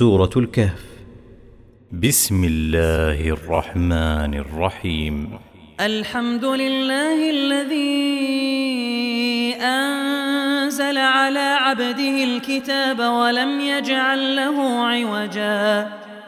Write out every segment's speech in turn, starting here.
سورة الكهف. بسم الله الرحمن الرحيم. الحمد لله الذي أنزل على عبده الكتاب ولم يجعل له عوجا.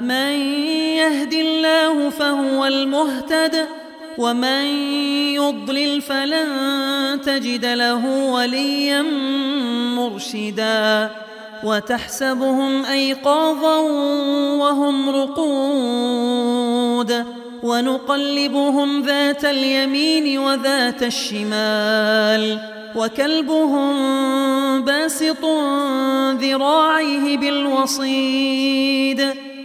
من يهد الله فهو المهتد ومن يضلل فلن تجد له وليا مرشدا. وتحسبهم أيقاظا وهم رقود. ونقلبهم ذات اليمين وذات الشمال. وكلبهم باسط ذراعيه بالوصيد.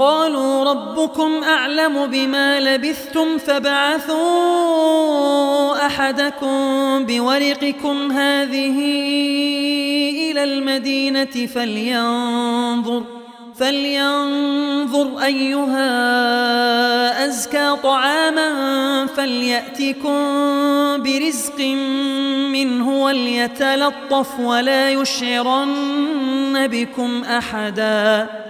قالوا ربكم أعلم بما لبثتم فبعثوا أحدكم بورقكم هذه إلى المدينة فلينظر فلينظر أيها أزكى طعاما فليأتكم برزق منه وليتلطف ولا يشعرن بكم أحداً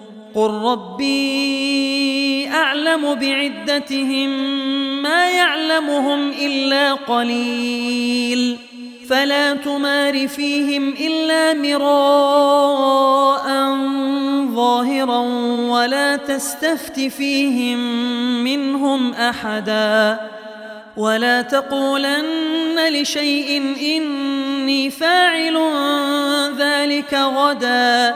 قل ربي أعلم بعدتهم ما يعلمهم إلا قليل فلا تمار فيهم إلا مراء ظاهرا ولا تستفت فيهم منهم أحدا ولا تقولن لشيء إني فاعل ذلك غدا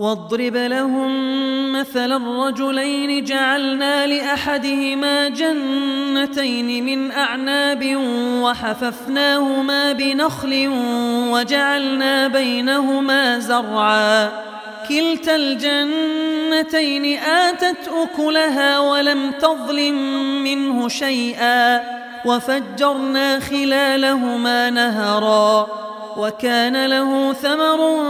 واضرب لهم مثل الرجلين جعلنا لأحدهما جنتين من أعناب وحففناهما بنخل وجعلنا بينهما زرعا. كلتا الجنتين آتت أكلها ولم تظلم منه شيئا. وفجرنا خلالهما نهرا. وكان له ثمر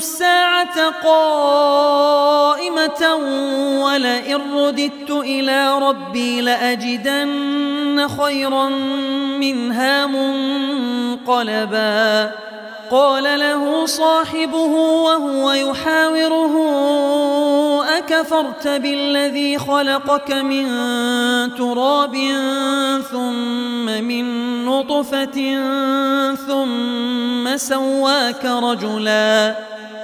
الساعة قائمة ولئن رددت إلى ربي لأجدن خيرا منها منقلبا. قال له صاحبه وهو يحاوره أكفرت بالذي خلقك من تراب ثم من نطفة ثم سواك رجلا.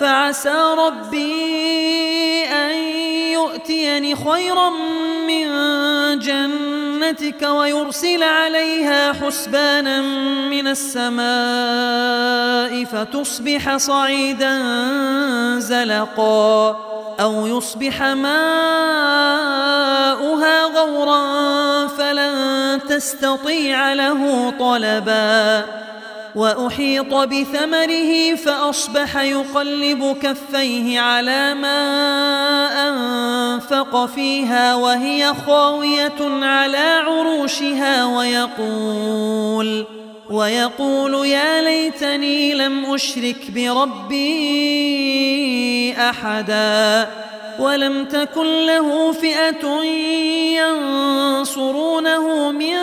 فعسى ربي أن يؤتيني خيرا من جنتك ويرسل عليها حسبانا من السماء فتصبح صعيدا زلقا أو يصبح ماؤها غورا فلن تستطيع له طلبا وأحيط بثمره فأصبح يقلب كفيه على ما أنفق فيها وهي خاوية على عروشها ويقول ويقول يا ليتني لم أشرك بربي أحدا ولم تكن له فئة ينصرونه من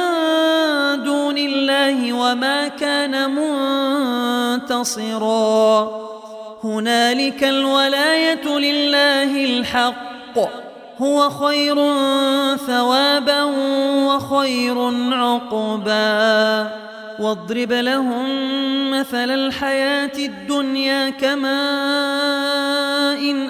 دون الله وما كان منتصرا. هنالك الولاية لله الحق. هو خير ثوابا وخير عقبا. واضرب لهم مثل الحياة الدنيا كماء إن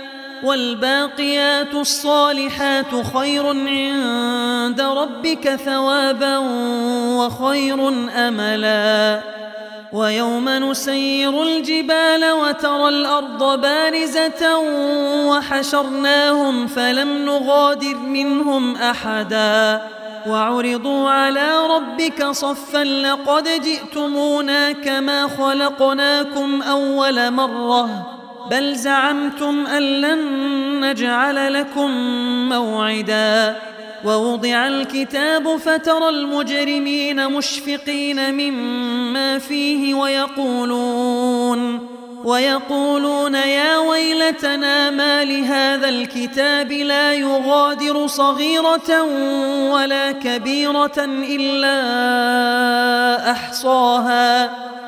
والباقيات الصالحات خير عند ربك ثوابا وخير أملا. ويوم نسير الجبال وترى الأرض بارزة وحشرناهم فلم نغادر منهم أحدا. وعرضوا على ربك صفا لقد جئتمونا كما خلقناكم أول مرة. بل زعمتم أن لن نجعل لكم موعدا. ووضع الكتاب فترى المجرمين مشفقين مما فيه ويقولون ويقولون يا ويلتنا ما لهذا الكتاب لا يغادر صغيرة ولا كبيرة إلا أحصاها.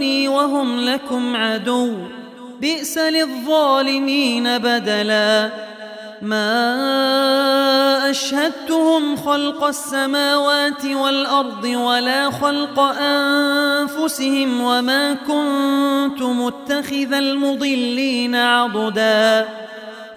دوني وهم لكم عدو. بئس للظالمين بدلا. ما أشهدتهم خلق السماوات والأرض ولا خلق أنفسهم وما كنت متخذ المضلين عضداً.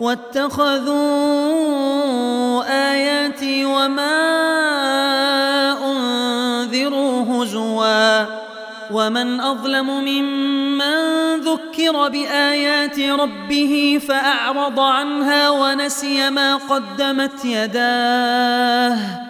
واتخذوا آياتي وما أنذروا هزوا ومن أظلم ممن ذكر بآيات ربه فأعرض عنها ونسي ما قدمت يداه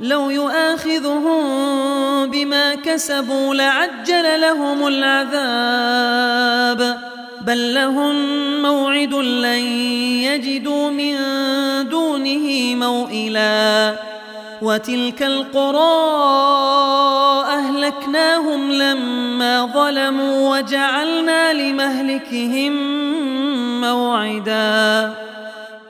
لو يؤاخذهم بما كسبوا لعجل لهم العذاب. بل لهم موعد لن يجدوا من دونه موئلا. وتلك القرى أهلكناهم لما ظلموا وجعلنا لمهلكهم موعداً.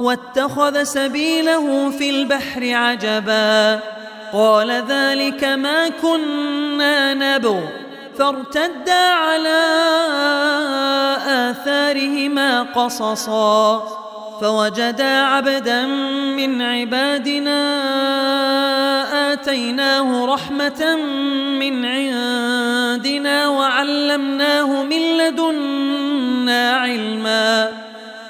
واتخذ سبيله في البحر عجبا. قال ذلك ما كنا نبو فارتدا على آثارهما قصصا. فوجدا عبدا من عبادنا آتيناه رحمة من عندنا وعلمناه من لدنا علما.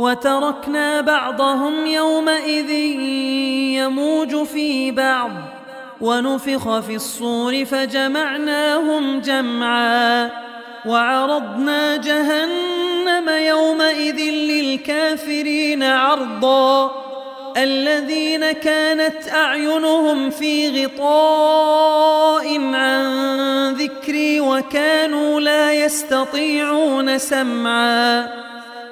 وتركنا بعضهم يومئذ يموج في بعض ونفخ في الصور فجمعناهم جمعا وعرضنا جهنم يومئذ للكافرين عرضا الذين كانت أعينهم في غطاء عن ذكري وكانوا لا يستطيعون سمعا